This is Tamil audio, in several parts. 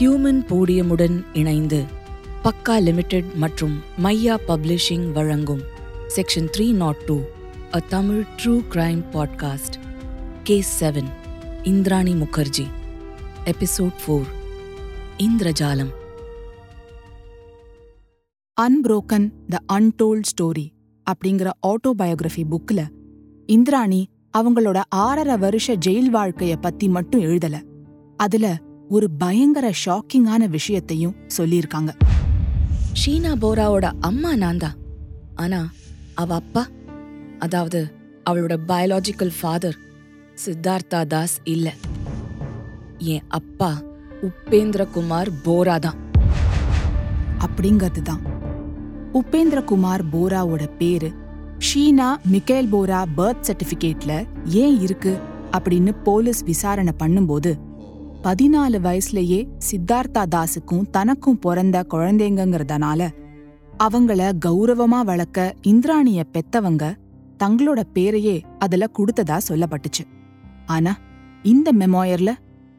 ஹியூமன் போடியமுடன் இணைந்து பக்கா லிமிடெட் மற்றும் மையா பப்ளிஷிங் வழங்கும் section three not two a Tamil true crime podcast case seven Indrani Mukerjea episode four இந்திரஜாலம். Unbroken the untold story அப்படிங்கிற ஆட்டோபயோகிராஃபி புக்ல இந்திராணி அவங்களோட ஆறரை வருஷ ஜெயில் வாழ்க்கைய பத்தி மட்டும் எழுதல. அதுல ஒரு பயங்கர ஷாக்கிங்கான விஷயத்தையும் சொல்லியிருக்காங்க. ஷீனா போராவோட அம்மா நான் தான் ஆனா அவ அப்பா அதாவது அவளோட பயாலாஜிக்கல் ஃபாதர் சித்தார்த்தா தாஸ் இல்ல. என் அப்பா உப்பேந்திரகுமார் போரா தான் அப்படிங்கிறது தான் உபேந்திரகுமார் போராவோட பேரு ஷீனா மிக்கேல் போரா பர்த் சர்டிபிகேட்ல ஏன் இருக்கு அப்படின்னு போலீஸ் விசாரணை பண்ணும்போது பதினாலு வயசுலயே சித்தார்த்தா தாஸுக்கும் தனக்கும் பிறந்த குழந்தைங்கிறதுனால அவங்கள கௌரவமா வளர்க்க இந்திராணிய பெத்தவங்க தங்களோட பேரையே அதுல கொடுத்ததா சொல்லப்பட்டுச்சு. ஆனா இந்த மெமோயர்ல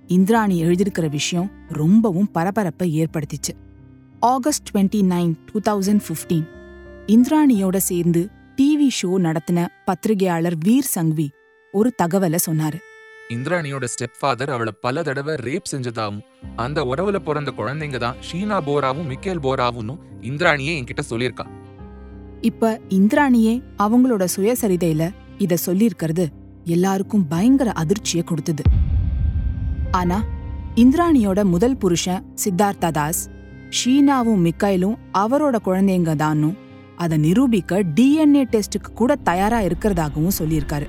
இந்திராணி எழுதியிருக்கிற விஷயம் ரொம்பவும் பரபரப்பை ஏற்படுத்திச்சு. August twenty nine two thousand fifteen இந்திராணியோட சேர்ந்து டிவி ஷோ நடத்தின பத்திரிகையாளர் வீர் சங்வி ஒரு தகவலை சொன்னாரு. இந்திராணியோட ஸ்டெப் ஃபாதர் அவளை பல தடவை ரேப் செஞ்சதாகவும் அந்த உறவுல பிறந்த குழந்தைங்க தான் ஷீனா போராவும் மிக்கேல் போராவும் இந்திராணியே என்கிட்ட சொல்லியிருக்கா. இப்ப இந்திராணியே அவங்களோட சுயசரிதையில இத சொல்லியிருக்கிறது எல்லாருக்கும் பயங்கர அதிர்ச்சியை கொடுத்தது. ஆனா இந்திராணியோட முதல் புருஷன் சித்தார்த்தா தாஸ் ஷீனாவும் மிக்கைலும் அவரோட குழந்தைங்க தானும் அதை நிரூபிக்க டிஎன்ஏ டெஸ்டுக்கு கூட தயாரா இருக்கிறதாகவும் சொல்லியிருக்காரு.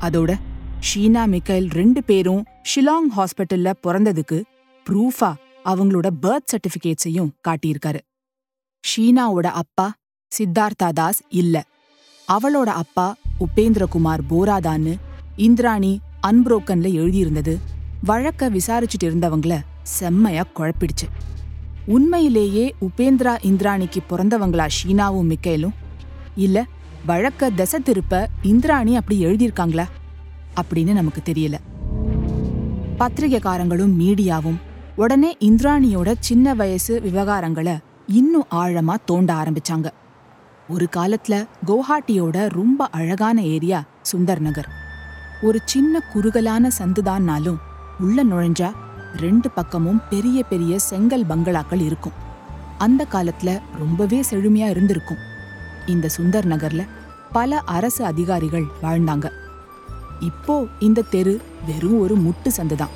அதோட ஷீனா மிக்கைல் ரெண்டு பேரும் ஷிலாங் ஹாஸ்பிட்டல்ல பிறந்ததுக்கு ப்ரூஃபா அவங்களோட பர்த் சர்டிபிகேட்ஸையும் காட்டியிருக்காரு. ஷீனாவோட அப்பா சித்தார்த்தா தாஸ் இல்ல. அவளோட அப்பா உபேந்திரகுமார் போராதான்னு இந்திராணி அன்புரோக்கன்ல எழுதியிருந்தது. வழக்க விசாரிச்சுட்டு இருந்தவங்கள செம்மையா குழப்பிடுச்சு. உண்மையிலேயே உபேந்திரா இந்திராணிக்கு பிறந்தவங்களா ஷீனாவும் மிக்கேலும்? இல்ல வழக்க தசை திருப்ப இந்திராணி அப்படி எழுதியிருக்காங்களா? அப்படின்னு நமக்கு தெரியல. பத்திரிகைக்காரங்களும் மீடியாவும் உடனே இந்திராணியோட சின்ன வயசு விவகாரங்களை இன்னும் ஆழமா தோண்ட ஆரம்பிச்சாங்க. ஒரு காலத்துல குவஹாட்டியோட ரொம்ப அழகான ஏரியா சுந்தர் நகர். ஒரு சின்ன குறுகலான சந்துதான்னாலும் உள்ள நுழைஞ்சா ரெண்டு பக்கமும் பெரிய பெரிய செங்கல் பங்களாக்கள் இருக்கும். அந்த காலத்துல ரொம்பவே செழுமையா இருந்திருக்கும். இந்த சுந்தர் நகர்ல பல அரசு அதிகாரிகள் வாழ்ந்தாங்க. இப்போ இந்த தெரு வெறும் ஒரு முட்டு சந்துதான்.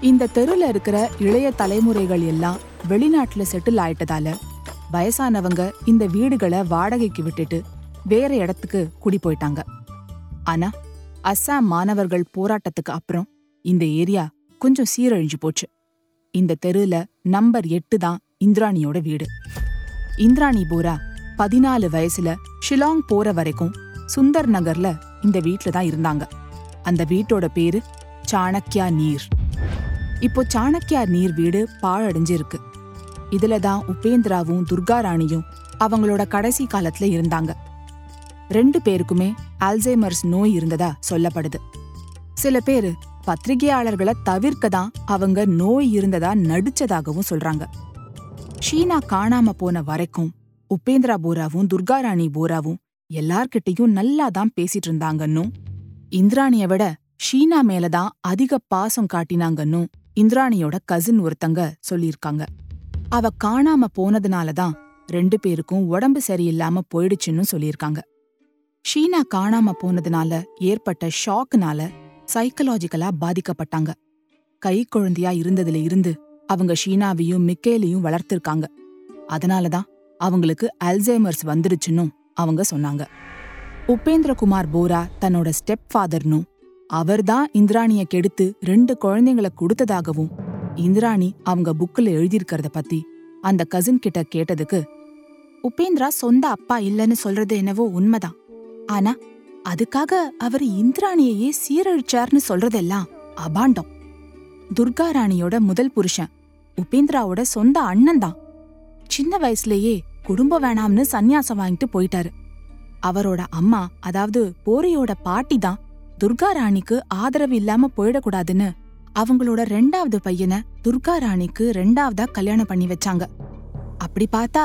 இந்த தெருல இருக்கிற இளைய தலைமுறைகள் எல்லாம் வெளிநாட்டுல செட்டில் ஆயிட்டதால வயசானவங்க இந்த வீடுகளை வாடகைக்கு விட்டுட்டு வேற இடத்துக்கு குடி போயிட்டாங்க. ஆனா அஸ்ஸாம் மாணவர்கள் போராட்டத்துக்கு அப்புறம் இந்த ஏரியா கொஞ்சம் சீரழிஞ்சு போச்சு. இந்த தெருல நம்பர் எட்டு தான் இந்திராணியோட வீடு. இந்திராணி போரா பதினாலு வயசுல ஷிலாங் போற வரைக்கும் சுந்தர் நகர்ல இந்த வீட்டில் தான் இருந்தாங்க. அந்த வீட்டோட பேரு சாணக்யா நீர். இப்போ சாணக்கியா நீர் வீடு பாழடைஞ்சிருக்கு. இதுல தான் உபேந்திராவும் துர்கா ராணியும் அவங்களோட கடைசி காலத்துல இருந்தாங்க. ரெண்டு பேருக்குமே அல்சைமர்ஸ் நோய் இருந்ததா சொல்லப்படுது. சில பேர் பத்திரிகையாளர்களை தவிர்க்க தான் அவங்க நோய் இருந்ததா நடிச்சதாகவும் சொல்றாங்க. ஷீனா காணாம போன வரைக்கும் உபேந்திரா போராவும் துர்காராணி போராவும் எல்லார்கிட்டயும் நல்லா தான் பேசிட்டு இருந்தாங்கன்னும் இந்திராணிய விட ஷீனா மேலதான் அதிக பாசம் காட்டினாங்கன்னும் இந்திராணியோட கசின் ஒருத்தங்க சொல்லியிருக்காங்க. அவ காணாம போனதுனால தான் ரெண்டு பேருக்கும் உடம்பு சரியில்லாம போயிடுச்சுன்னு சொல்லியிருக்காங்க. ஷீனா காணாம போனதுனால ஏற்பட்ட ஷாக்குனால சைக்கலாஜிக்கலா பாதிக்கப்பட்டாங்க. கை குழந்தையா இருந்ததுல இருந்து அவங்க ஷீனாவையும் மிக்கேலையும் வளர்த்திருக்காங்க. அதனாலதான் அவங்களுக்கு அல்சைமர்ஸ் வந்துருச்சுன்னு அவங்க சொன்னாங்க. உபேந்திரகுமார் போரா தன்னோட ஸ்டெப் ஃபாதர்னும் அவர்தான் இந்திராணிய கெடுத்து ரெண்டு குழந்தைங்களை கொடுத்ததாகவும் இந்திராணி அவங்க புக்கில் எழுதியிருக்கிறத பத்தி அந்த கசின் கிட்ட கேட்டதுக்கு உபேந்திரா சொந்த அப்பா இல்லைன்னு சொல்றது என்னவோ உண்மைதான். ஆனா அதுக்காக அவர் இந்திராணியையே சீரழிச்சார்னு சொல்றதெல்லாம் அபாண்டம். துர்கா ராணியோட முதல் புருஷன் உபேந்திராவோட சொந்த அண்ணன் தான் சின்ன வயசுலயே குடும்பம் வேணாம்னு சந்நியாசம் வாங்கிட்டு போயிட்டாரு. அவரோட அம்மா அதாவது போரியோட பாட்டி தான் துர்கா ராணிக்கு ஆதரவு இல்லாம போயிடக்கூடாதுன்னு அவங்களோட ரெண்டாவது பையனை துர்கா ராணிக்கு ரெண்டாவதா கல்யாணம் பண்ணி வச்சாங்க. அப்படி பார்த்தா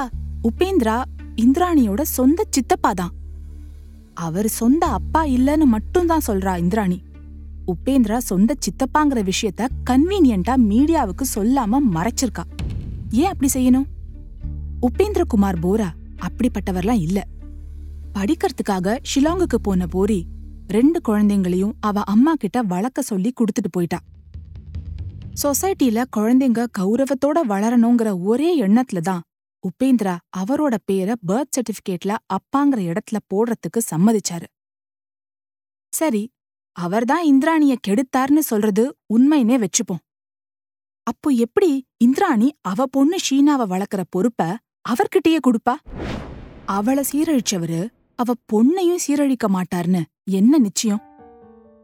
உபேந்திரா இந்திராணியோட சொந்த சித்தப்பா தான். அவர் சொந்த அப்பா இல்லைன்னு மட்டும்தான் சொல்றா இந்திராணி. உபேந்திரா சொந்த சித்தப்பாங்கிற விஷயத்த கன்வீனியன்ட்டா மீடியாவுக்கு சொல்லாம மறைச்சிருக்கா. ஏன் அப்படி செய்யணும்? உபேந்திரகுமார் போரா அப்படிப்பட்டவர்லாம் இல்ல. படிக்கிறதுக்காக ஷிலாங்குக்கு போன போரி ரெண்டு குழந்தைங்களையும் அவ அம்மா கிட்ட வளர்க்க சொல்லி கொடுத்துட்டு போயிட்டா. சொசைட்டில குழந்தைங்க கௌரவத்தோட வளரணுங்கிற ஒரே எண்ணத்துல தான் உபேந்திரா அவரோட பேரை பர்த் சர்டிபிகேட்ல அப்பாங்கிற இடத்துல போடுறதுக்கு சம்மதிச்சாரு. சரி அவர்தான் இந்திராணிய கெடுத்தார்னு சொல்றது உண்மைன்னே வச்சுப்போம். அப்போ எப்படி இந்திராணி அவ பொண்ணு ஷீனாவை வளர்க்கற பொறுப்ப அவர்கிட்டயே கொடுப்பா? அவளை சீரழிச்சவரு அவ பொண்ணையும் சீரழிக்க மாட்டார்னு என்ன நிச்சயம்?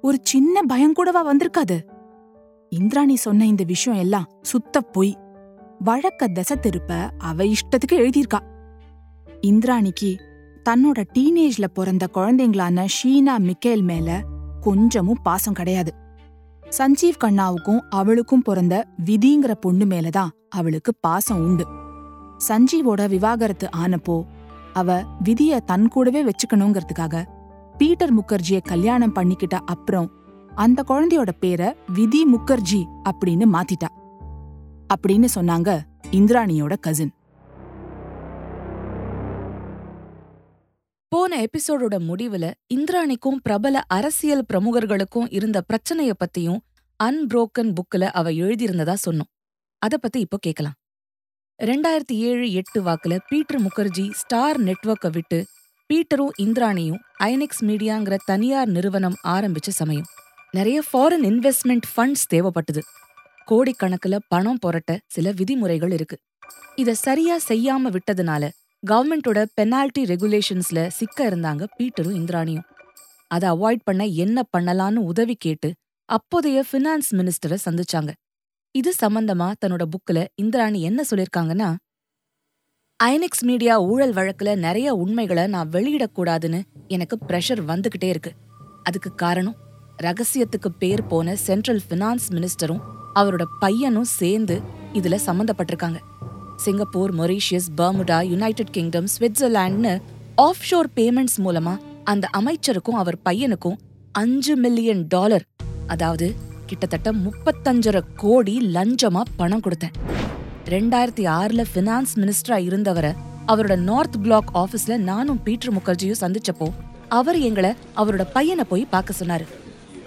ஒரு சின்ன பயம் கூடவா வந்திருக்காது? இந்திராணி சொன்ன இந்த விஷயம் எல்லாம் சுத்த பொய். வழக்க திசை திருப்ப அவ இஷ்டத்துக்கு எழுதியிருக்கா. இந்திராணிக்கு தன்னோட டீனேஜ்ல பிறந்த குழந்தைங்களான ஷீனா மிக்கேல் மேல கொஞ்சமும் பாசம் கிடையாது. சஞ்சீவ் கண்ணாவுக்கும் அவளுக்கும் பிறந்த விதிங்கிற பொண்ணு மேலதான் அவளுக்கு பாசம் உண்டு. சஞ்சீவோட விவாகரத்து ஆனப்போ அவ விதிய தன் கூடவே வச்சுக்கணுங்கிறதுக்காக பீட்டர் முகர்ஜிய கல்யாணம் பண்ணிக்கிட்ட அப்புறம் அந்த குழந்தையோட பேரை விதி முகர்ஜி அப்படின்னு மாத்திட்டா. அப்படின்னு சொன்னாங்க இந்திராணியோட கசின் போன எபிசோடோட முடிவுல இந்திராணிக்கும் பிரபல அரசியல் பிரமுகர்களுக்கும் இருந்த பிரச்சனைய பத்தியும் அன்புரோக்கன் புக்ல அவ எழுதியிருந்ததா சொன்னோம். அத பத்தி இப்போ கேக்கலாம் ரெண்டாயிரத்தி ஏழு எட்டு வாக்குல பீட்டர் முகர்ஜி ஸ்டார் நெட்வொர்க்கை விட்டு பீட்டரும் இந்திராணியும் ஐனெக்ஸ் மீடியாங்கிற தனியார் நிறுவனம் ஆரம்பிச்ச சமயம். நிறைய ஃபாரின் இன்வெஸ்ட்மெண்ட் ஃபண்ட்ஸ் தேவைப்பட்டது. கோடிக்கணக்குல பணம் புரட்ட சில விதிமுறைகள் இருக்கு. இத சரியா செய்யாம விட்டதுனால கவர்மெண்டோட பெனால்டி ரெகுலேஷன்ஸ்ல சிக்க இருந்தாங்க பீட்டரும் இந்திராணியும். அதை அவாய்ட் பண்ண என்ன பண்ணலான்னு உதவி கேட்டு அப்போதைய ஃபினான்ஸ் மினிஸ்டரை சந்திச்சாங்க. இது சம்பந்தமா தன்னோட புக்ல இந்திராணி என்ன சொல்லிருக்காங்கன்னா ஐனெக்ஸ் மீடியா ஊழல் வழக்குல நிறைய உண்மைகளை நான் வெளியிடக்கூடாதுன்னு எனக்கு ப்ரெஷர் வந்துகிட்டே இருக்கு. அதுக்கு காரணம் ரகசியத்துக்கு பேர் போன சென்ட்ரல் ஃபினான்ஸ் மினிஸ்டரும் அவரோட பையனும் சேர்ந்து இதுல சம்மந்தப்பட்டிருக்காங்க Singapore Mauritius Bermuda United Kingdom சுவிட்சர்லாண்ட்னு offshore payments மூலமா அந்த அமைச்சருக்கும் அவர் பையனுக்கும் அஞ்சு மில்லியன் டாலர் அதாவது கிட்டத்தட்ட முப்பத்தஞ்சரை கோடி லஞ்சமா பணம் கொடுத்தேன். ரெண்டாயிரத்தி ஆறுல ஃபினான்ஸ் மினிஸ்டரா இருந்தவரை அவரோட நார்த் பிளாக் ஆபீஸ்ல நானும் பீட்டர் முகர்ஜியும் சந்திச்சப்போ அவர் எங்களை அவரோட பையனை போய் பார்க்க சொன்னாரு.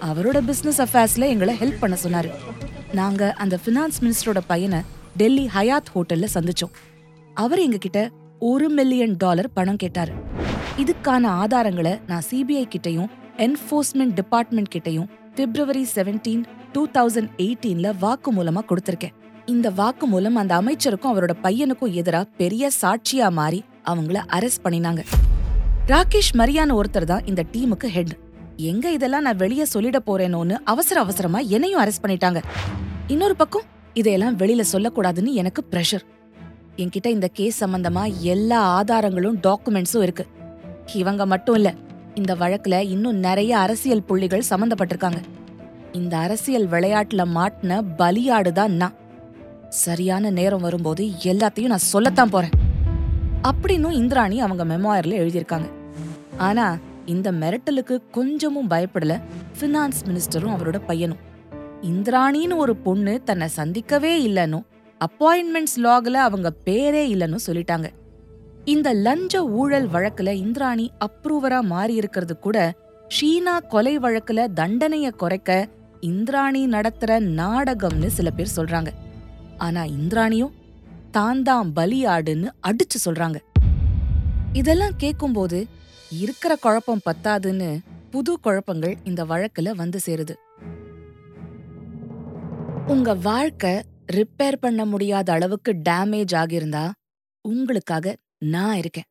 அவரோட பிசினஸ் அஃபேர்ஸ்ல எங்களை ஹெல்ப் பண்ண சொன்னாரு. நாங்க அந்த ஃபினான்ஸ் மினிஸ்டரோட பையனை டெல்லி ஹயாத் ஹோட்டல்ல சந்திச்சோம். அவர் எங்ககிட்ட ஒரு மில்லியன் டாலர் பணம் கேட்டாரு. இதுக்கான ஆதாரங்களை நான் சிபிஐ கிட்டையும் என்ஃபோர்ஸ்மெண்ட் டிபார்ட்மெண்ட் கிட்டையும் பிப்ரவரி செவன்டீன் டூ தௌசண்ட் எயிட்டீன்ல வாக்கு மூலமா கொடுத்திருக்கேன். இந்த வாக்கு மூலம் அந்த அமைச்சருக்கும் அவரோட பையனுக்கும் எதிராக பெரிய சாட்சியா மாறி அவங்கள அரெஸ்ட் பண்ணினாங்க. ராகேஷ் மரியான ஒருத்தர் தான் இந்த டீமுக்கு ஹெட் எங்க இதெல்லாம் நான் வெளியே சொல்லிட போறேனோன்னு அவசர அவசரமா என்னையும் அரெஸ்ட் பண்ணிட்டாங்க. இன்னொரு பக்கம் இதையெல்லாம் வெளியில சொல்லக்கூடாதுன்னு எனக்கு ப்ரெஷர் என்கிட்ட இந்த கேஸ் சம்பந்தமா எல்லா ஆதாரங்களும் டாக்குமெண்ட்ஸும் இருக்கு. இவங்க மட்டும் இல்லை இந்த வழக்குல இன்னும் நிறைய அரசியல் புள்ளிகள் சம்மந்தப்பட்டிருக்காங்க இந்த அரசியல் விளையாட்டுல மாட்டின பலியாடு தான் நான். சரியான நேரம் வரும்போது எல்லாத்தையும் நான் சொல்லத்தான் போறேன். அப்படின்னும் இந்திராணி அவங்க மெமோயர்ல எழுதியிருக்காங்க. ஆனா இந்த மிரட்டலுக்கு கொஞ்சமும் பயப்படல ஃபினான்ஸ் மினிஸ்டரும் அவரோட பையனும். இந்திராணின்னு ஒரு பொண்ணு தன்னை சந்திக்கவே இல்லைன்னு அப்பாயின்மெண்ட்ஸ் லாகில் அவங்க பேரே இல்லைன்னு சொல்லிட்டாங்க. இந்த லஞ்ச ஊழல் வழக்குல இந்திராணி அப்ரூவரா மாறி இருக்கிறது கூட ஷீனா கொலை வழக்குல தண்டனைய குறைக்க இந்திராணி நடத்துற நாடகம்னு சில பேர் சொல்றாங்க. ஆனா இந்திராணியும் தான் தான் பலியாடுன்னு அடிச்சு சொல்றாங்க. இதெல்லாம் கேட்கும்போது இருக்கிற குழப்பம் பத்தாதுன்னு புது குழப்பங்கள் இந்த வழக்குல வந்து சேருது. உங்க வாழ்க்கை ரிப்பேர் பண்ண முடியாத அளவுக்கு டேமேஜ் ஆகியிருந்தா உங்களுக்காக நான் இருக்கேன்.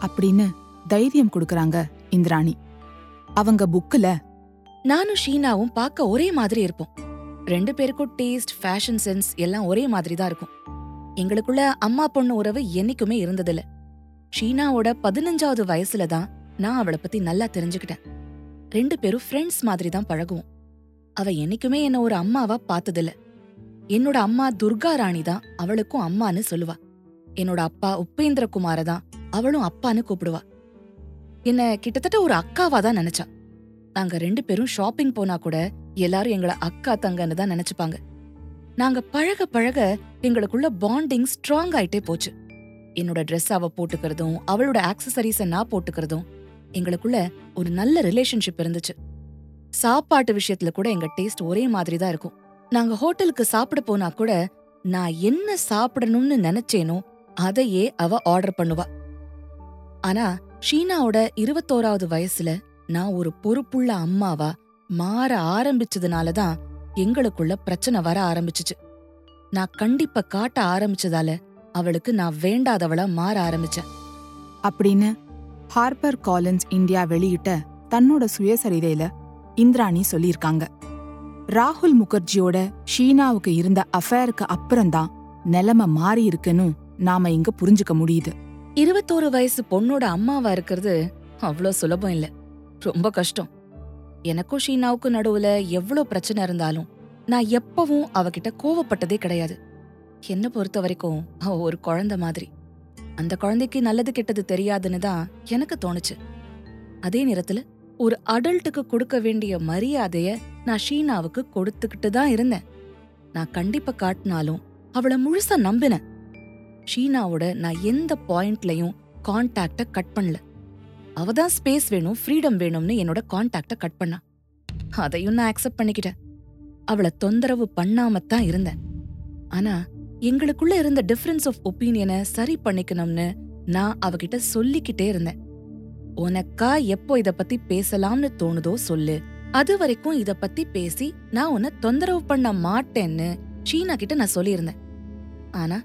அப்படின்னு தைரியம் கொடுக்கறாங்க இந்திராணி. அவங்க புக்குல நானும் ஷீனாவும் பார்க்க ஒரே மாதிரி இருப்போம். ரெண்டு பேருக்கும் டேஸ்ட் ஃபேஷன் சென்ஸ் எல்லாம் ஒரே மாதிரி தான் இருக்கும். எங்களுக்குள்ள அம்மா பொண்ணு உறவு என்னைக்குமே இருந்ததில்ல. ஷீனாவோட பதினஞ்சாவது வயசுல தான் நான் அவளை பத்தி நல்லா தெரிஞ்சுக்கிட்டேன். ரெண்டு பேரும் ஃப்ரெண்ட்ஸ் மாதிரி தான் பழகுவோம். அவ என்னைக்குமே என்ன ஒரு அம்மாவா பார்த்ததில்ல. என்னோட அம்மா துர்கா ராணி தான் அவளுக்கும் அம்மான்னு சொல்லுவா. என்னோட அப்பா உப்பேந்திர குமார தான் அவளும் அப்பான்னு கூப்பிடுவா. என்ன கிட்டத்தட்ட ஒரு அக்காவா தான் நினைச்சா. நாங்க ரெண்டு பேரும் ஷாப்பிங் போனா கூட எல்லாரும் எங்கள அக்கா தங்கன்னு தான் நினைச்சுப்பாங்க. நாங்க பழக பழக எங்களுக்குள்ள பாண்டிங் ஸ்ட்ராங் ஆயிட்டே போச்சு. என்னோட ட்ரெஸ் அவ போட்டுக்கிறதும் அவளோட ஆக்சசரிஸ நான் போட்டுக்கிறதும் எங்களுக்குள்ள ஒரு நல்ல ரிலேஷன்ஷிப் இருந்துச்சு. சாப்பாட்டு விஷயத்துல கூட எங்க டேஸ்ட் ஒரே மாதிரி தான் இருக்கும். நாங்க ஹோட்டலுக்கு சாப்பிட போனா கூட நான் என்ன சாப்பிடணும்னு நினைச்சேனோ அதையே அவ ஆர்டர் பண்ணுவா. ஆனா ஷீனாவோட இருபத்தோராவது வயசுல நான் ஒரு பொறுப்புள்ள அம்மாவா மாற ஆரம்பிச்சதுனால தான் எங்களுக்குள்ள பிரச்சனை வர ஆரம்பிச்சுச்சு. நான் கண்டிப்பா காட்ட ஆரம்பிச்சதால அவளுக்கு நான் வேண்டாதவளா மாற ஆரம்பிச்சேன். அப்படின்னு ஹார்பர் காலன்ஸ் இந்தியா வெளியிட்ட தன்னோட சுயசரிதையில இந்திராணி சொல்லியிருக்காங்க. ராகுல் முகர்ஜியோட ஷீனாவுக்கு இருந்த அஃபேருக்கு அப்புறம்தான் நிலைமை மாறி இருக்குன்னு நாம இங்க புரிஞ்சுக்க முடியுது. இருபத்தோரு வயசு பொண்ணோட அம்மாவா இருக்கிறது அவ்வளோ சுலபம் இல்ல. ரொம்ப கஷ்டம். எனக்கும் ஷீனாவுக்கும் நடுவுல எவ்வளோ பிரச்சனை இருந்தாலும் நான் எப்பவும் அவகிட்ட கோவப்பட்டதே கிடையாது. என்ன பொறுத்த வரைக்கும் அவ ஒரு குழந்தை மாதிரி. அந்த குழந்தைக்கு நல்லது கெட்டது தெரியாதுன்னு தான் எனக்கு தோணுச்சு. அதே நேரத்துல ஒரு அடல்ட்டுக்கு கொடுக்க வேண்டிய மரியாதைய நான் ஷீனாவுக்கு கொடுத்துக்கிட்டு தான் இருந்தேன். நான் கண்டிப்பா காட்டினாலும் அவளை முழுசா நம்பினேன். ஷீனாவோட நான் எந்த பாயிண்ட்லயும் கான்டாக்டை கட் பண்ணல. அவ தான் ஸ்பேஸ் வேணும் ஃப்ரீடம் வேணும்னு என்னோட கான்டாக்டை கட் பண்ணா. அதையும் நான் அக்செப்ட் பண்ணிக்கிட்டேன். அவளை தொந்தரவு பண்ணாமத்தான் இருந்தேன். ஆனா எங்களுக்குள்ள இருந்த டிஃபரன்ஸ் ஆஃப் ஒப்பீனியனை சரி பண்ணிக்கணும்னு நான் அவகிட்ட சொல்லிக்கிட்டே இருந்தேன். உனக்கா எப்போ இத பத்தி பேசலாம்னு தோணுதோ சொல்லு. அது வரைக்கும் இத பத்தி பேசி நான் உன்னை தொந்தரவு பண்ண மாட்டேன்னு சீனா கிட்ட நான் சொல்லியிருந்தேன். ஆனா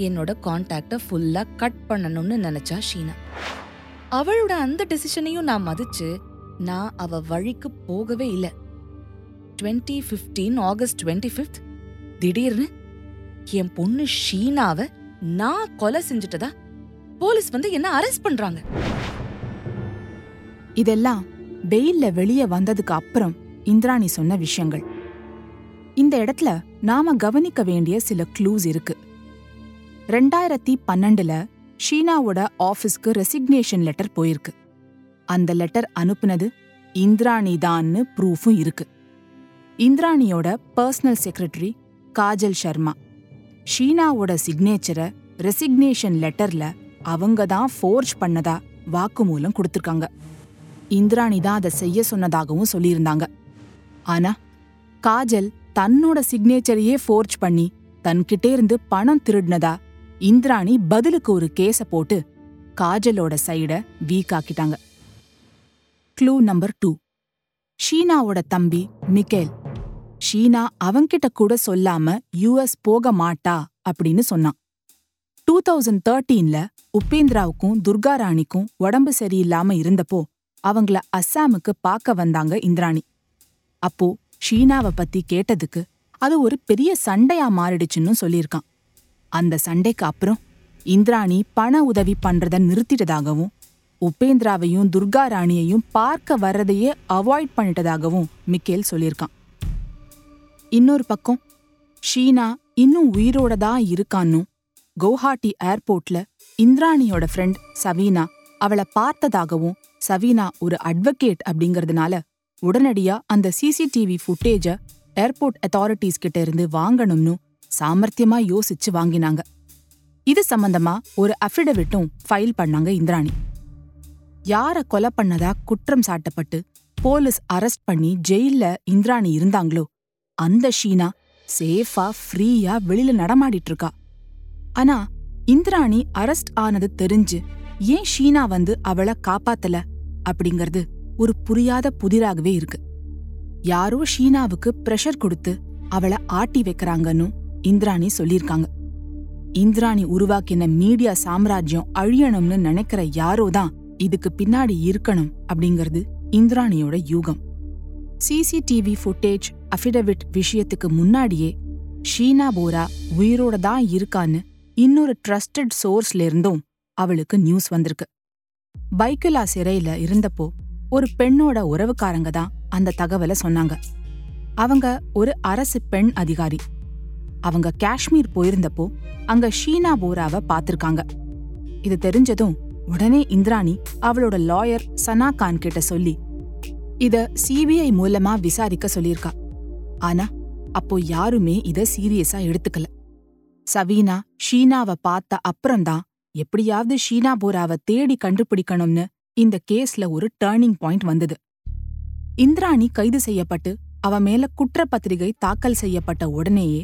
என்னோட கான்டாக்ட ஃபுல்லா கட் பண்ணணும்னு நினைச்சா ஷீனா. அவளோட அந்த டெசிஷனையும் நான் மதிச்சு நான் அவ வழிக்கு போகவே இல்லை. Twenty fifteen August twenty fifth திடீர்னு என் பொண்ணு ஷீனாவை நான் கொலை செஞ்சுட்டதா? போலீஸ் வந்து என்ன அரெஸ்ட் பண்றாங்க? இதெல்லாம் பெயில்ல வெளியே வந்ததுக்கு அப்புறம் இந்திராணி சொன்ன விஷயங்கள். இந்த இடத்துல நாம கவனிக்க வேண்டிய சில க்ளூஸ் இருக்கு. ரெண்டாயிரத்தி பன்னெண்டுல ஷீனாவோட ஆஃபீஸ்க்கு ரெசிக்னேஷன் லெட்டர் போயிருக்கு. அந்த லெட்டர் அனுப்புனது இந்திராணி தான்னு ப்ரூஃபும் இருக்கு. இந்திராணியோட பர்சனல் செக்ரட்டரி காஜல் சர்மா ஷீனாவோட சிக்னேச்சரை ரெசிக்னேஷன் லெட்டர்ல அவங்க தான் ஃபோர்ஜ் பண்ணதா வாக்குமூலம் கொடுத்துருக்காங்க. இந்திராணி தான் அதை செய்ய சொன்னதாகவும் சொல்லியிருந்தாங்க. ஆனா காஜல் தன்னோட சிக்னேச்சரையே ஃபோர்ஜ் பண்ணி தன்கிட்டே இருந்து பணம் திருடினதா இந்திராணி பதிலுக்கு ஒரு கேஸ போட்டு காஜலோட சைட வீக் ஆக்கிட்டாங்க க்ளூ நம்பர் டூ ஷீனாவோட தம்பி மிக்கேல் ஷீனா அவன்கிட்ட கூட சொல்லாம யுஎஸ் போக மாட்டா அப்படின்னு சொன்னான். டூ தௌசண்ட் தேர்ட்டீன்ல உபேந்திராவுக்கும் துர்கா ராணிக்கும் உடம்பு சரியில்லாம இருந்தப்போ அவங்கள அஸ்ஸாமுக்கு பார்க்க வந்தாங்க இந்திராணி. அப்போ ஷீனாவை பத்தி கேட்டதுக்கு அது ஒரு பெரிய சண்டையா மாறிடுச்சுன்னு சொல்லியிருக்கான். அந்த சண்டைக்கு அப்புறம் இந்திராணி பண உதவி பண்றத நிறுத்திட்டதாகவும் உபேந்திராவையும் துர்கா ராணியையும் பார்க்க வர்றதையே அவாய்ட் பண்ணிட்டதாகவும் மிக்கேல் சொல்லியிருக்கான். இன்னொரு பக்கம் ஷீனா இன்னும் உயிரோட தான் இருக்கான்னு கவுஹாட்டி ஏர்போர்ட்ல இந்திராணியோட ஃப்ரெண்ட் சவீனா அவளை பார்த்ததாகவும் சவீனா ஒரு அட்வொகேட் அப்படிங்கறதுனால உடனடியா அந்த சிசிடிவி ஃபுட்டேஜ ஏர்போர்ட் அத்தாரிட்டிஸ் கிட்ட இருந்து வாங்கணும்னு சாமர்த்தியமா யோசிச்சு வாங்கினாங்க. இது சம்பந்தமா ஒரு அஃபிடவிட்டும் ஃபைல் பண்ணாங்க இந்திராணி. யார கொலை பண்ணதா குற்றம் சாட்டப்பட்டு போலீஸ் அரெஸ்ட் பண்ணி ஜெயில்ல இந்திராணி இருந்தாங்களோ அந்த ஷீனா சேஃபா ஃப்ரீயா வெளியில நடமாடிட்டு இருக்கா ஆனா இந்திராணி அரெஸ்ட் ஆனது தெரிஞ்சு ஏன் ஷீனா வந்து அவளை காப்பாத்தல அப்படிங்கறது ஒரு புரியாத புதிராகவே இருக்கு. யாரோ ஷீனாவுக்கு பிரஷர் கொடுத்து அவளை ஆட்டி வைக்கிறாங்கன்னு இந்திராணி சொல்லியிருக்காங்க. இந்திராணி உருவாக்கின மீடியா சாம்ராஜ்யம் அழியணும்னு நினைக்கிற யாரோ தான் இதுக்கு பின்னாடி இருக்கணும் அப்படிங்கிறது இந்திராணியோட யூகம். சிசிடிவி ஃபுட்டேஜ் அஃபிடவிட் விஷயத்துக்கு முன்னாடியே ஷீனா போரா உயிரோட தான் இருக்கான்னு இன்னொரு ட்ரஸ்டட் சோர்ஸ்ல இருந்தும் அவளுக்கு நியூஸ் வந்திருக்கு. பைக்குலா சிறையில இருந்தப்போ ஒரு பெண்ணோட உறவுக்காரங்க தான் அந்த தகவலை சொன்னாங்க. அவங்க ஒரு அரசு பெண் அதிகாரி. அவங்க காஷ்மீர் போயிருந்தப்போ அங்க ஷீனா போராவை பார்த்திருக்காங்க இது தெரிஞ்சதும் உடனே இந்திராணி அவளோட லாயர் சனா கான் கிட்ட சொல்லி இத சிபிஐ மூலமா விசாரிக்க சொல்லியிருக்கா. ஆனா அப்போ யாருமே இத சீரியஸா எடுத்துக்கல. சவீனா ஷீனாவை பார்த்த அப்புறம்தான் எப்படியாவது ஷீனா போராவை தேடி கண்டுபிடிக்கணும்னு இந்த கேஸ்ல ஒரு டேர்னிங் பாயிண்ட் வந்தது. இந்திராணி கைது செய்யப்பட்டு அவ மேல குற்றப்பத்திரிகை தாக்கல் செய்யப்பட்ட உடனேயே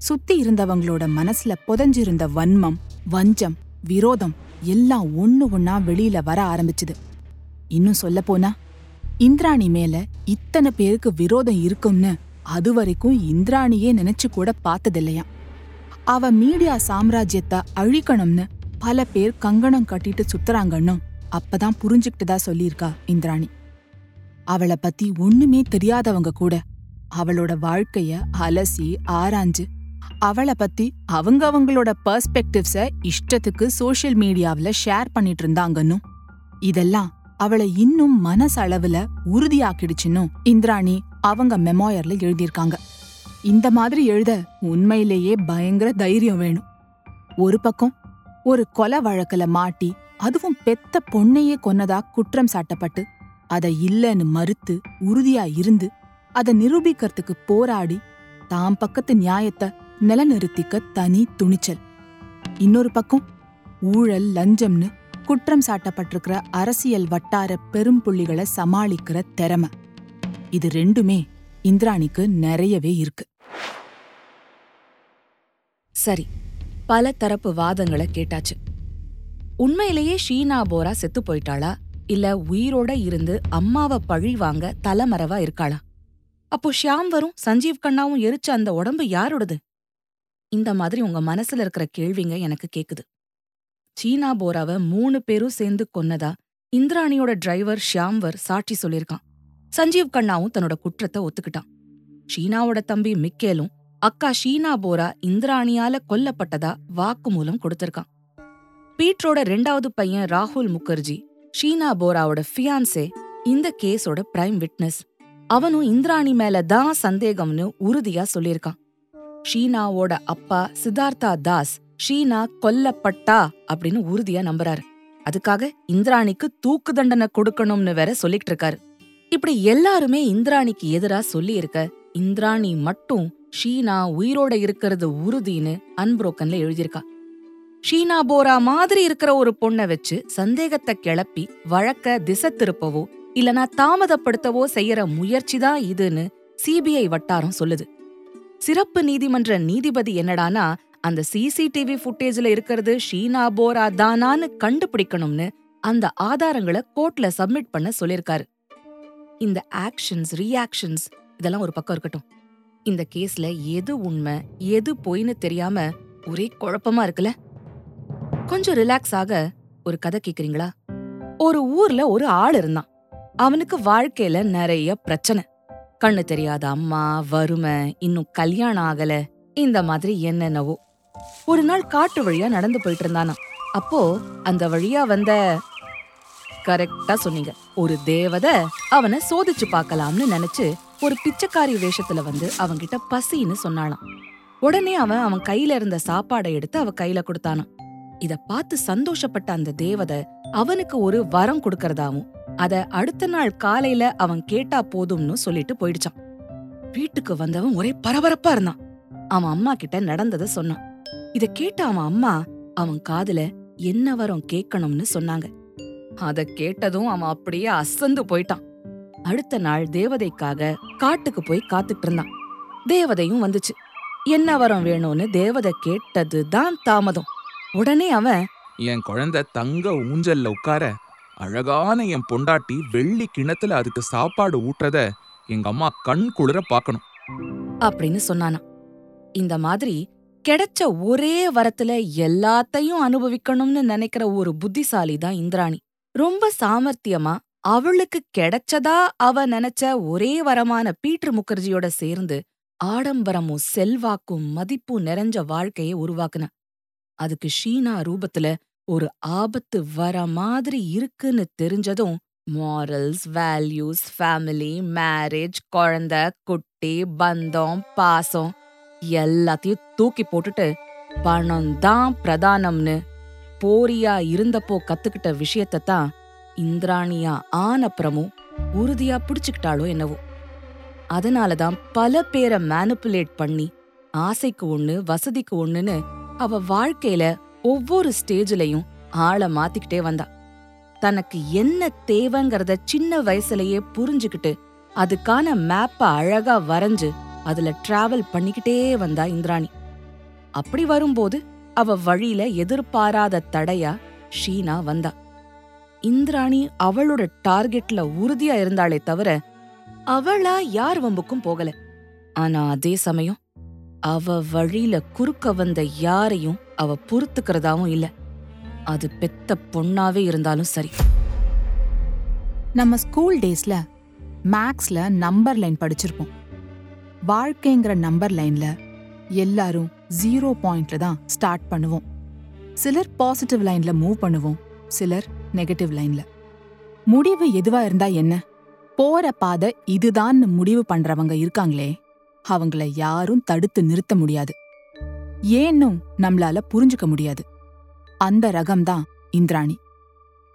சுத்தி இருந்தவங்களோட மனசுல புதஞ்சிருந்த வன்மம் வஞ்சம் விரோதம் எல்லாம் ஒண்ணு ஒன்னா வெளியில வர ஆரம்பிச்சுது. இன்னும் சொல்ல போனா இந்திராணி மேல இத்தனை பேருக்கு விரோதம் இருக்கும்னு அதுவரைக்கும் இந்திராணியே நினைச்சு கூட பார்த்ததில்லையாம். அவ மீடியா சாம்ராஜ்யத்தை அழிக்கணும்னு பல பேர் கங்கணம் கட்டிட்டு சுத்துறாங்கன்னு அப்பதான் புரிஞ்சுக்கிட்டதா சொல்லியிருக்கா இந்திராணி. அவளை பத்தி ஒண்ணுமே தெரியாதவங்க கூட அவளோட வாழ்க்கைய அலசி ஆராய்ஞ்சு அவளை பத்தி அவங்க அவங்களோட பர்ஸ்பெக்டிவ்ஸ இஷ்டத்துக்கு சோஷியல் மீடியாவில் ஷேர் பண்ணிட்டு இருந்தாங்கன்னும் இதெல்லாம் அவளை இன்னும் மனசளவுல உறுதியாக்கிடுச்சுன்னும் இந்திராணி அவங்க மெமோயர்ல எழுதியிருக்காங்க. இந்த மாதிரி எழுத உண்மையிலேயே பயங்கர தைரியம் வேணும். ஒரு பக்கம் ஒரு கொலை வழக்குல மாட்டி அதுவும் பெத்த பொண்ணையே கொன்னதா குற்றம் சாட்டப்பட்டு அத இல்லன்னு மறுத்து உறுதியா இருந்து அத நிரூபிக்கிறதுக்கு போராடி தாம் பக்கத்து நியாயத்தை நிலநிறுத்திக்க தனி துணிச்சல். இன்னொரு பக்கம் ஊழல் லஞ்சம்னு குற்றம் சாட்டப்பட்டிருக்கிற அரசியல் வட்டார பெரும்புள்ளிகளை சமாளிக்கிற திறமை. இது ரெண்டுமே இந்திராணிக்கு நிறையவே இருக்கு. சரி பல தரப்பு வாதங்களை கேட்டாச்சு. உண்மையிலேயே ஷீனா போரா செத்து போயிட்டாளா? இல்ல உயிரோட இருந்து அம்மாவை பழி வாங்க தலைமறைவா இருக்காளா? அப்போ ஷியாம் வரும் சஞ்சீவ் கண்ணாவும் எரிச்ச அந்த உடம்பு யாரோடது? இந்த மாதிரி உங்க மனசுல இருக்கிற கேள்விங்க எனக்கு கேக்குது. சீனா போராவை மூணு பேரும் சேர்ந்து கொன்னதா இந்திராணியோட டிரைவர் ஷியாம்வர் சாட்சி சொல்லியிருக்கான். சஞ்சீவ் கண்ணாவும் தன்னோட குற்றத்தை ஒத்துக்கிட்டான். ஷீனாவோட தம்பி மிக்கேலும் அக்கா ஷீனா போரா இந்திராணியால கொல்லப்பட்டதா வாக்குமூலம் கொடுத்திருக்கான். பீட்ரோட ரெண்டாவது பையன் ராகுல் முகர்ஜி ஷீனா போராவோட ஃபியான்சே இந்த கேஸோட பிரைம் விட்னஸ் அவனும் இந்திராணி மேல தான் சந்தேகம்னு உறுதியா சொல்லியிருக்கான். ஷீனாவோட அப்பா சித்தார்த்தா தாஸ் ஷீனா கொல்லப்பட்டா? அப்படின்னு உறுதியா நம்புறாரு. அதுக்காக இந்திராணிக்கு தூக்கு தண்டனை கொடுக்கணும்னு வேற சொல்லிட்டு இருக்காரு. இப்படி எல்லாருமே இந்திராணிக்கு எதிரா சொல்லி இருக்க இந்திராணி மட்டும் ஷீனா உயிரோட இருக்கிறது உறுதின்னு அன்புரோக்கன்ல எழுதியிருக்கா. ஷீனா போரா மாதிரி இருக்கிற ஒரு பொண்ணை வச்சு சந்தேகத்தை கிளப்பி வழக்க திசை திருப்பவோ இல்லனா தாமதப்படுத்தவோ செய்யற முயற்சி தான் இதுன்னு சிபிஐ வட்டாரம் சொல்லுது. சிறப்பு நீதிமன்ற நீதிபதி என்னடானா அந்த சிசிடிவி ஃபுட்டேஜ்ல இருக்கிறது ஷீனா போரா தானான்னு கண்டுபிடிக்கணும்னு அந்த ஆதாரங்களை கோர்ட்ல சப்மிட் பண்ண சொல்லிருக்காரு. இந்த ஆக்ஷன்ஸ் ரியாக்ஷன்ஸ் இதெல்லாம் ஒரு பக்கம் இருக்கட்டும். இந்த கேஸ்ல எது உண்மை எது பொய்ன்னு தெரியாம ஒரே குழப்பமா இருக்குல்ல? கொஞ்சம் ரிலாக்ஸ் ஆக ஒரு கதை கேக்குறீங்களா? ஒரு ஊர்ல ஒரு ஆள் இருந்தான். அவனுக்கு வாழ்க்கையில நிறைய பிரச்சனை. கண்ணு தெரியாத அம்மா வறுமை இன்னும் கல்யாணம் ஆகல. இந்த மாதிரி என்னென்னவோ. ஒரு நாள் காட்டு வழியா நடந்து போயிட்டு இருந்தானா. அப்போ அந்த வழியா வந்த கரெக்டா சொன்னீங்க. ஒரு தேவதை அவனை சோதிச்சு பார்க்கலாம்னு நினைச்சு ஒரு பிச்சைக்காரி வேஷத்துல வந்து அவன்கிட்ட பசின்னு சொன்னானாம் உடனே அவன் அவன் கையில இருந்த சாப்பாடை எடுத்து அவ கையில கொடுத்தானான் இத பார்த்து சந்தோஷப்பட்ட அந்த தேவதை அவனுக்கு ஒரு வரம் கொடுக்கறதாவும் அத அடுத்த நாள் காலையில அவன் கேட்டா போதும்னு சொல்லிட்டு போயிடுச்சான். வீட்டுக்கு வந்தவன் ஒரே பரபரப்பா இருந்தான். அவன் அம்மா கிட்ட நடந்தத சொன்னான். இத கேட்ட அவன் அம்மா அவன் காதுல என்ன வரம் கேட்கணும்னு சொன்னாங்க. அத கேட்டதும் அவன் அப்படியே அசந்து போயிட்டான். அடுத்த நாள் தேவதைக்காக காட்டுக்கு போய் காத்துட்டு இருந்தான். தேவதையும் வந்துச்சு. என்ன வரம் வேணும்னு தேவதை கேட்டது தான் தாமதம். உடனே அவன் என் குழந்தை தங்க ஊஞ்சல்ல உட்கார அழகான என் பொண்டாட்டி வெள்ளி கிணத்துல அதுக்கு சாப்பாடு ஊட்டுறத எங்க அம்மா கண் குளிர பார்க்கணும் அப்படின்னு சொன்னானா. இந்த மாதிரி கிடைச்ச ஒரே வரத்துல எல்லாத்தையும் அனுபவிக்கணும்னு நினைக்கிற ஒரு புத்திசாலி தான் இந்திராணி. ரொம்ப சாமர்த்தியமா அவளுக்கு கிடைச்சதா அவ நினைச்ச ஒரே வரமான பீட்டர் முகர்ஜியோட சேர்ந்து ஆடம்பரமும் செல்வாக்கும் மதிப்பும் நிறைஞ்ச வாழ்க்கையை உருவாக்குன. அதுக்கு ஷீனா ரூபத்துல ஒரு ஆபத்து வர மாதிரி இருக்குன்னு தெரிஞ்சதும் மாரல்ஸ் வேல்யூஸ் ஃபேமிலி மேரேஜ் குழந்த குட்டி பந்தம் பாசம் எல்லாத்தையும் தூக்கி போட்டுட்டு பணம் தான் பிரதானம்னு போரியா இருந்தப்போ கத்துக்கிட்ட விஷயத்தை தான் இந்திராணியா ஆனப்புறமும் உறுதியா பிடிச்சுக்கிட்டாளோ என்னவோ. அதனாலதான் பல பேரை மேனிப்புலேட் பண்ணி ஆசைக்கு ஒண்ணு வசதிக்கு ஒண்ணுன்னு அவ வாழ்க்கையில ஒவ்வொரு ஸ்டேஜ்லயும் ஆளை மாத்திக்கிட்டே வந்தா. தனக்கு என்ன தேவைங்கறத சின்ன வயசுலயே புரிஞ்சுக்கிட்டு அதுக்கான மேப்ப அழகா வரைஞ்சு அதுல டிராவல் பண்ணிக்கிட்டே வந்தா இந்திராணி. அப்படி வரும்போது அவ வழியில எதிர்பாராத தடையா ஷீனா வந்தா. இந்திராணி அவளோட டார்கெட்ல உறுதியா இருந்தாளே தவிர அவளா யார் வம்புக்கும் போகல. ஆனா அதே சமயம் அவ வழியில குறுக்க வந்த யாரையும் அவ பொறுத்துக்கிறதாவும் இல்ல. அது பெத்த பொண்ணாவே இருந்தாலும் சரி. நம்ம ஸ்கூல் டேஸ்ல மேக்ஸ்ல நம்பர் லைன் படிச்சிருப்போம். வாழ்க்கைங்கிற நம்பர் லைன்ல எல்லாரும் ஜீரோ பாயிண்ட்ல தான் ஸ்டார்ட் பண்ணுவோம். சிலர் பாசிட்டிவ் லைன்ல மூவ் பண்ணுவோம் சிலர் நெகட்டிவ் லைன்ல முடிவு எதுவா இருந்தா என்ன? போற பாதை இதுதான்னு முடிவு பண்றவங்க இருக்காங்களே. அவங்கள யாரும் தடுத்து நிறுத்த முடியாது. ஏன்னும் நம்மளால புரிஞ்சுக்க முடியாது. அந்த ரகம்தான் இந்திராணி.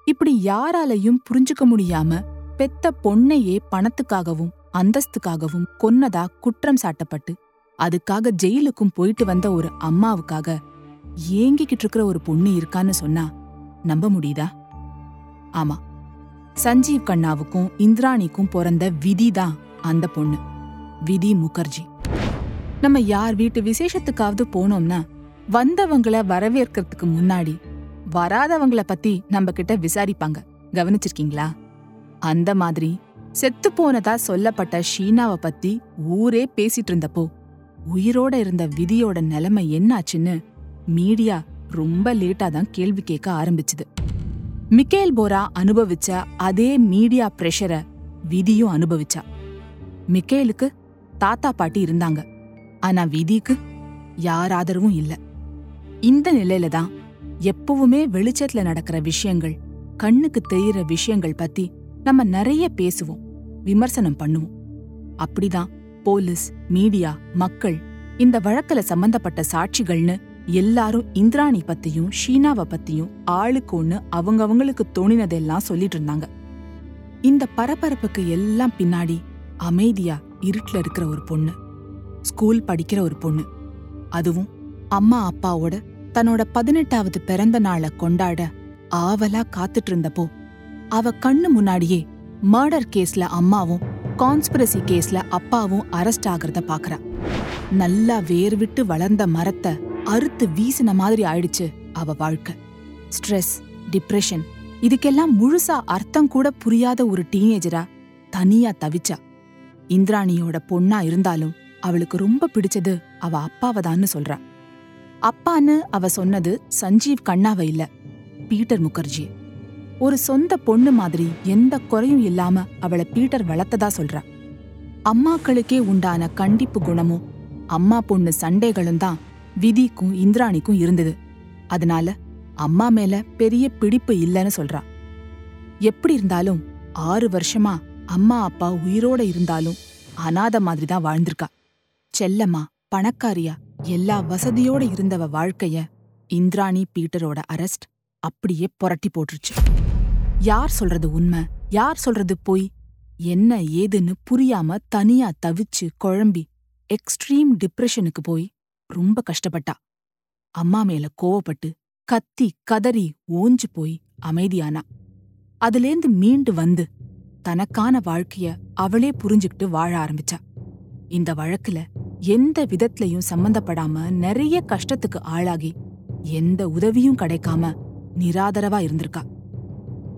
இப்படி யாராலையும் புரிஞ்சுக்க முடியாம பெத்த பொண்ணையே பணத்துக்காகவும் அந்தஸ்துக்காகவும் கொன்னதா குற்றம் சாட்டப்பட்டு அதுக்காக ஜெயிலுக்கும் போயிட்டு வந்த ஒரு அம்மாவுக்காக ஏங்கிக்கிட்டு இருக்கிற ஒரு பொண்ணு இருக்கான்னு சொன்னா நம்ப முடியுதா? ஆமா. சஞ்சீவ் கண்ணாவுக்கும் இந்திராணிக்கும் பிறந்த விதி தான் அந்த பொண்ணு. விதி முகர்ஜி. நம்ம யார் வீட்டு விசேஷத்துக்காவது போனோம்னா வந்தவங்கள வரவேற்கிறதுக்கு முன்னாடி வராதவங்கள பத்தி நம்ம கிட்ட விசாரிப்பாங்க. கவனிச்சிருக்கீங்களா? அந்த மாதிரி செத்து போனதா சொல்லப்பட்ட ஷீனாவை பத்தி ஊரே பேசிட்டு இருந்தப்போ உயிரோட இருந்த விதியோட நிலைமை என்னாச்சுன்னு மீடியா ரொம்ப லேட்டா தான் கேள்வி கேட்க ஆரம்பிச்சுது. மிக்கேல் போரா அனுபவிச்ச அதே மீடியா பிரஷரை விதியும் அனுபவிச்சா. மிக்கேலுக்கு தாத்தா பாட்டி இருந்தாங்க. ஆனா விதிக்கு யார் ஆதரவும் இல்ல. இந்த நிலையில தான் எப்பவுமே வெளிச்சத்துல நடக்கிற விஷயங்கள் கண்ணுக்கு தெரியற விஷயங்கள் பத்தி நம்ம நிறைய பேசுவோம் விமர்சனம் பண்ணுவோம். அப்படிதான் போலீஸ் மீடியா மக்கள் இந்த வழக்குல சம்பந்தப்பட்ட சாட்சிகள்னு எல்லாரும் இந்திராணி பத்தியும் ஷீனாவை பத்தியும் ஆளுக்கு ஒண்ணு அவங்கவங்களுக்கு தோணினதெல்லாம் சொல்லிட்டு இருந்தாங்க. இந்த பரபரப்புக்கு எல்லாம் பின்னாடி அமைதியா இருட்டுல இருக்கிற ஒரு பொண்ணு ஸ்கூல் படிக்கிற ஒரு பொண்ணு. அதுவும் அம்மா அப்பாவோட தன்னோட பதினெட்டாவது பிறந்த நாளை கொண்டாட ஆவலா காத்துட்டு இருந்தப்போ அவ கண்ணு முன்னாடியே மர்டர் கேஸ்ல அம்மாவும் கான்ஸ்பிரசி கேஸ்ல அப்பாவும் அரெஸ்ட் ஆகிறத பாக்குறா. நல்லா வேர் விட்டு வளர்ந்த மரத்தை அறுத்து வீசின மாதிரி ஆயிடுச்சு அவ வாழ்க்கை. ஸ்ட்ரெஸ் டிப்ரெஷன் இதுக்கெல்லாம் முழுசா அர்த்தம் கூட புரியாத ஒரு டீனேஜரா தனியா தவிச்சா. இந்திராணியோட பொண்ணா இருந்தாலும் அவளுக்கு ரொம்ப பிடிச்சது அவ அப்பாவதான்னு சொல்றா. அப்பான்னு அவ சொன்னது சஞ்சீவ் கண்ணாவ இல்ல பீட்டர் முகர்ஜி. ஒரு சொந்த பொண்ணு மாதிரி எந்த குறையும் இல்லாம அவளை பீட்டர் வளர்த்ததா சொல்றா. அம்மாக்களுக்கே உண்டான கண்டிப்பு குணமும் அம்மா பொண்ணு சண்டைகளும் தான் விதிக்கும் இந்திராணிக்கும் இருந்தது. அதனால அம்மா மேல பெரிய பிடிப்பு இல்லைன்னு சொல்றா. எப்படி இருந்தாலும் ஆறு வருஷமா அம்மா அப்பா உயிரோட இருந்தாலும் அனாத மாதிரி தான் வாழ்ந்திருக்கா. செல்லம்மா பணக்காரியா எல்லா வசதியோட இருந்தவ வாழ்க்கைய இந்திராணி பீட்டரோட அரெஸ்ட் அப்படியே புரட்டி போட்டுருச்சு. யார் சொல்றது உண்மை? யார் சொல்றது பொய்? என்ன ஏதுன்னு புரியாம தனியா தவிச்சு குழம்பி எக்ஸ்ட்ரீம் டிப்ரெஷனுக்கு போய் ரொம்ப கஷ்டப்பட்டா. அம்மா மேல கோவப்பட்டு கத்தி கதறி ஓஞ்சு போய் அமைதியானா. அதுலேந்து மீண்டு வந்து தனக்கான வாழ்க்கைய அவளே புரிஞ்சுக்கிட்டு வாழ ஆரம்பிச்சா. இந்த வழக்குல எந்த விதத்திலையும் சம்பந்தப்படாம நிறைய கஷ்டத்துக்கு ஆளாகி எந்த உதவியும் கிடைக்காம நிராதரவா இருந்திருக்கா.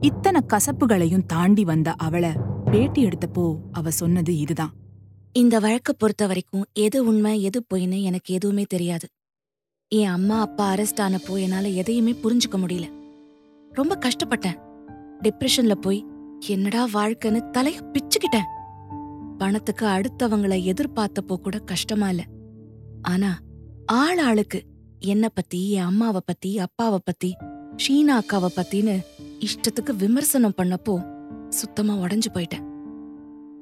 இத்தனை கசப்புகளையும் தாண்டி வந்த அவளை பேட்டி எடுத்தப்போ அவ சொன்னது இதுதான். இந்த வழக்க பொறுத்த வரைக்கும் எது உண்மை எது பொய்ன்னு எனக்கு எதுவுமே தெரியாது. என் அம்மா அப்பா அரெஸ்ட் ஆனப்போ என்னால எதையுமே புரிஞ்சுக்க முடியல. ரொம்ப கஷ்டப்பட்டேன். டிப்ரெஷன்ல போய் என்னடா வாழ்க்கைன்னு தலைய பிச்சுக்கிட்டேன். பணத்துக்கு அடுத்தவங்களை எதிர்பார்த்தப்போ கூட கஷ்டமா இல்ல. ஆனா ஆள் ஆளுக்கு என்ன பத்தி என் அம்மாவை பத்தி அப்பாவை பத்தி ஷீனா அக்காவை பத்தின்னு இஷ்டத்துக்கு விமர்சனம் பண்ணப்போ சுத்தமா உடஞ்சு போயிட்டேன்.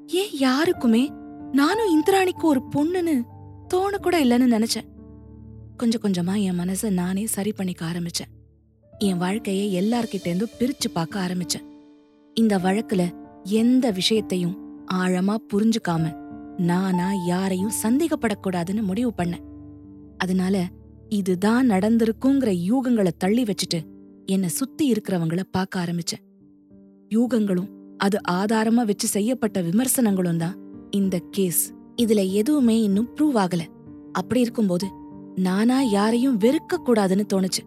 ஏன் யாருக்குமே நானும் இந்திராணிக்கு ஒரு பொண்ணுன்னு தோண கூட இல்லைன்னு நினைச்சேன். கொஞ்சம் கொஞ்சமா என் மனசை நானே சரி பண்ணிக்க ஆரம்பிச்சேன். என் வாழ்க்கையை எல்லார்கிட்டேருந்தும் பிரிச்சு பார்க்க ஆரம்பிச்சேன். இந்த வழக்குல எந்த விஷயத்தையும் ஆழமா புரிஞ்சுக்காம நானா யாரையும் சந்தேகப்படக்கூடாதுன்னு முடிவு பண்ணேன். அதனால இதுதான் நடந்திருக்குங்கிற யூகங்களை தள்ளி வச்சுட்டு என்னை சுத்தி இருக்கிறவங்கள பார்க்க ஆரம்பிச்சேன். யூகங்களும் அது ஆதாரமா வச்சு செய்யப்பட்ட விமர்சனங்களும் தான் இந்த கேஸ் இதுல எதுவுமே இன்னும் ப்ரூவ் ஆகல. அப்படி இருக்கும்போது நானா யாரையும் வெறுக்க கூடாதுன்னு தோணுச்சு.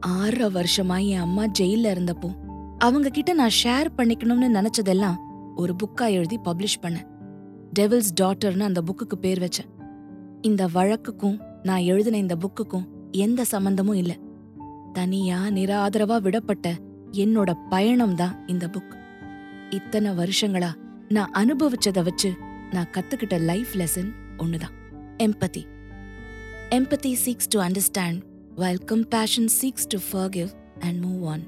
ஆறரை வருஷமா என் அம்மா ஜெயில்ல இருந்தப்போ அவங்க கிட்ட நான் ஷேர் பண்ணிக்கணும்னு நினைச்சதெல்லாம் ஒரு புக்கா எழுதி பப்ளிஷ் பண்ணேன். டெவில்ஸ் டாட்டர்னு அந்த புக்குக்கு பேர் வச்சேன். இந்த வழக்குக்கும் நான் எழுதின இந்த புக்குக்கும் எந்த சம்பந்தமும் இல்ல. தனியா நிராதரவா விடப்பட்ட என்னோட பயணம் தான் இந்த புக் இத்தனை வருஷங்களா நான் அனுபவிச்சத வச்சு நான் கத்துக்கிட்ட லைஃப் லெசன் ஒண்ணுதான். Empathy empathy seeks to understand while compassion seeks to forgive and move on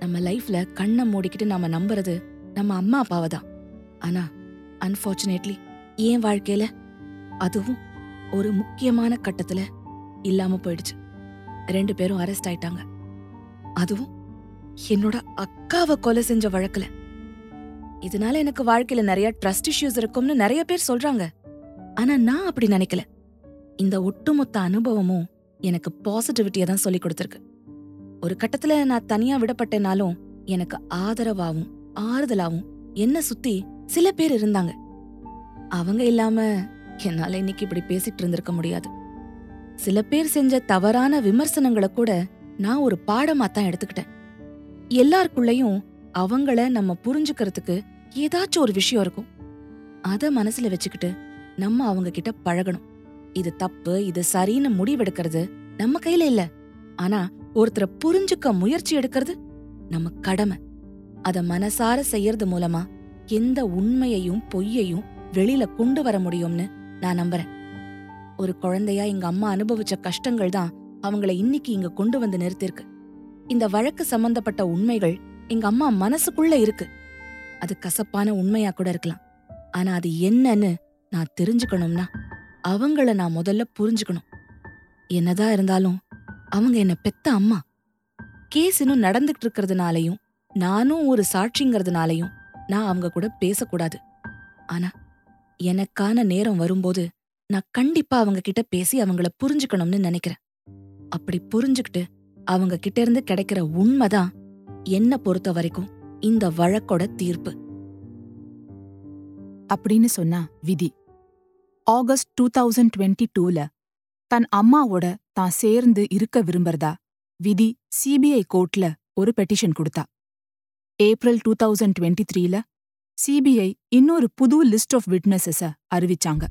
நம்ம லைஃப்ல கண்ணை மூடிக்கிட்டு நாம நம்புறது நம்ம அம்மா அப்பாவை தான். ஆனா அன்பார்ச்சுனேட்லி ஏன் வாழ்க்கையில அதுவும் ஒரு முக்கியமான கட்டத்துல இல்லாம போயிடுச்சு. ரெண்டு பேரும் அரெஸ்ட் ஆயிட்டாங்க. அதுவும் என்னோட அக்காவை கொலை செஞ்ச வழக்குல. இதனால எனக்கு வாழ்க்கையில நிறைய ட்ரஸ்ட் இஷ்யூஸ் இருக்கும்னு நிறைய பேர் சொல்றாங்க. ஆனா நான் அப்படி நினைக்கல. இந்த ஒட்டுமொத்த அனுபவமும் எனக்கு பாசிட்டிவிட்டியை தான் சொல்லி கொடுத்திருக்கு. ஒரு கட்டத்துல நான் தனியா விடப்பட்டேனாலும் எனக்கு ஆதரவாவும் ஆறுதலாவும் என்ன சுத்தி சில பேர் இருந்தாங்க. அவங்க இல்லாம என்னால இன்னைக்கு இப்படி பேசிட்டு இருந்திருக்க முடியாது. சில பேர் செஞ்ச தவறான விமர்சனங்களை கூட நான் ஒரு பாடமா தான் எடுத்துக்கிட்டேன். எல்லாருக்குள்ளயும் அவங்கள நம்ம புரிஞ்சுக்கிறதுக்கு ஏதாச்சும் ஒரு விஷயம் இருக்கும். அத மனசுல வச்சுக்கிட்டு நம்ம அவங்க கிட்ட பழகணும். இது தப்பு இது சரின்னு முடிவெடுக்கிறது நம்ம கையில இல்ல. ஆனா ஒருத்தரை புரிஞ்சுக்க முயற்சி எடுக்கிறது நம்ம கடமை. அத மனசார செய்யறது மூலமா எந்த உண்மையையும் பொய்யையும் வெளியில கொண்டு வர முடியும்னு நான் நம்புறேன். ஒரு குழந்தையா எங்க அம்மா அனுபவிச்ச கஷ்டங்கள் தான் அவங்கள இன்னைக்கு இங்க கொண்டு வந்து நிறுத்திருக்கு இந்த வழக்கு சம்பந்தப்பட்ட உண்மைகள் எங்க அம்மா மனசுக்குள்ள இருக்கு. அது கசப்பான உண்மையா கூட இருக்கலாம். ஆனா அது என்னன்னு நான் தெரிஞ்சுக்கணும்னா அவங்கள நான் முதல்ல புரிஞ்சுக்கணும். என்னதான் இருந்தாலும் அவங்க என்ன பெத்த அம்மா. கேஸ் இன்னும் நடந்துகிட்டு இருக்கிறதுனாலையும் நானும் ஒரு சாட்சிங்கிறதுனாலையும் நான் அவங்க கூட பேசக்கூடாது. ஆனா எனக்கான நேரம் வரும்போது நான் கண்டிப்பா அவங்க கிட்ட பேசி அவங்கள புரிஞ்சுக்கணும்னு நினைக்கிறேன். அப்படி புரிஞ்சுக்கிட்டு அவங்க கிட்ட இருந்து கிடைக்கிற உண்மைதான் என்ன பொறுத்த வரைக்கும் இந்த வழக்கோட தீர்ப்பு. அப்படின்னு சொன்னா விதி. ஆகஸ்ட் டூ தௌசண்ட் டுவெண்ட்டி டூல தன் அம்மாவோட தான் சேர்ந்து இருக்க விரும்புறதா? விதி சிபிஐ கோர்ட்ல ஒரு பெட்டிஷன் கொடுத்தா. ஏப்ரல் டூ தௌசண்ட் டுவெண்ட்டி த்ரீல சிபிஐ இன்னொரு புது லிஸ்ட் ஆஃப் விட்னஸஸ அறிவிச்சாங்க.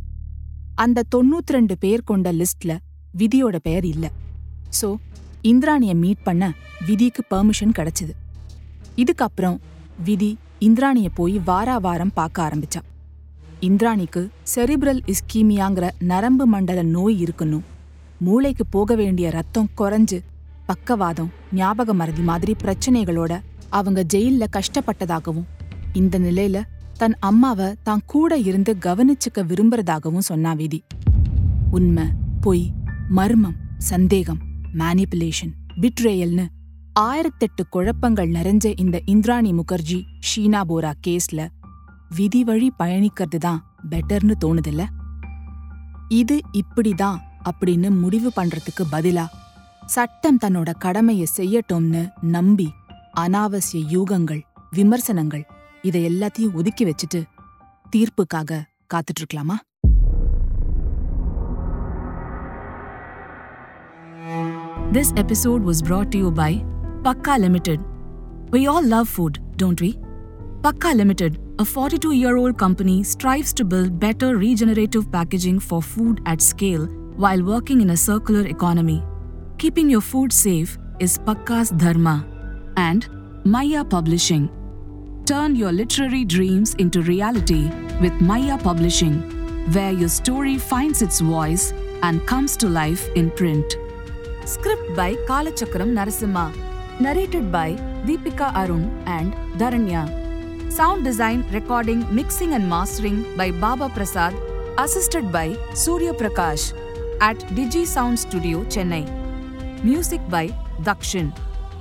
அந்த தொண்ணூத்தி ரெண்டு பேர் கொண்ட லிஸ்ட்ல விதியோட பெயர் இல்ல. சோ இந்திராணிய மீட் பண்ண விதிக்கு பெர்மிஷன் கிடைச்சது. இதுக்கப்புறம் விதி இந்திராணிய போய் வாரா வாரம் பார்க்க ஆரம்பிச்சா. இந்திராணிக்கு செரிப்ரல் இஸ்கீமியாங்கிற நரம்பு மண்டல நோய் இருக்கணும் மூளைக்கு போக வேண்டிய ரத்தம் குறைஞ்சு பக்கவாதம் ஞாபக மறதி மாதிரி பிரச்சனைகளோட அவங்க ஜெயில்ல கஷ்டப்பட்டதாகவும் இந்த நிலையில தன் அம்மாவை தான் கூட இருந்து கவனிச்சுக்க விரும்புறதாகவும் சொன்னா விதி. உண்மை பொய் மர்மம் சந்தேகம் மேனிப்புலேஷன் பிட்ரேயல்னு ஆயிரத்தெட்டு குழப்பங்கள் நிறைஞ்ச இந்த இந்திராணி முகர்ஜி ஷீனா போரா கேஸ்ல விதி வழி பயணிக்கிறது தான் பெட்டர்னு தோணுதில்ல இது இப்படிதான் அப்படின்னு முடிவு பண்றதுக்கு பதிலா சட்டம் தன்னோட கடமையை செய்யட்டோம்னு நம்பி அனாவசிய யூகங்கள் விமர்சனங்கள் இதை எல்லாத்தையும் ஒதுக்கி வச்சுட்டு தீர்ப்புக்காக காத்துட்டு இருக்கலாமா This episode was brought to you by Pakka Limited. We all love food, don't we? Pakka Limited, a 42 year old company, strives to build better regenerative packaging for food at scale while working in a circular economy. Keeping your food safe is Pakka's Dharma. And Maya Publishing. Turn your literary dreams into reality with Maya Publishing, where your story finds its voice and comes to life in print. Script by Kalachakram Narasimha. Narrated by Deepika Arun and Dharanya. Sound design, recording, mixing, and mastering by Baba Prasad, assisted by Surya Prakash at Digi Sound Studio, Chennai. Music by Dakshin.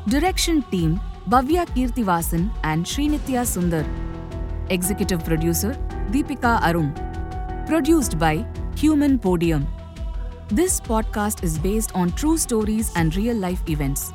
Direction team Bhavya Kirtivasan and Srinitya Sundar. Executive producer Deepika Arun. Produced by Human Podium. This podcast is based on true stories and real life events.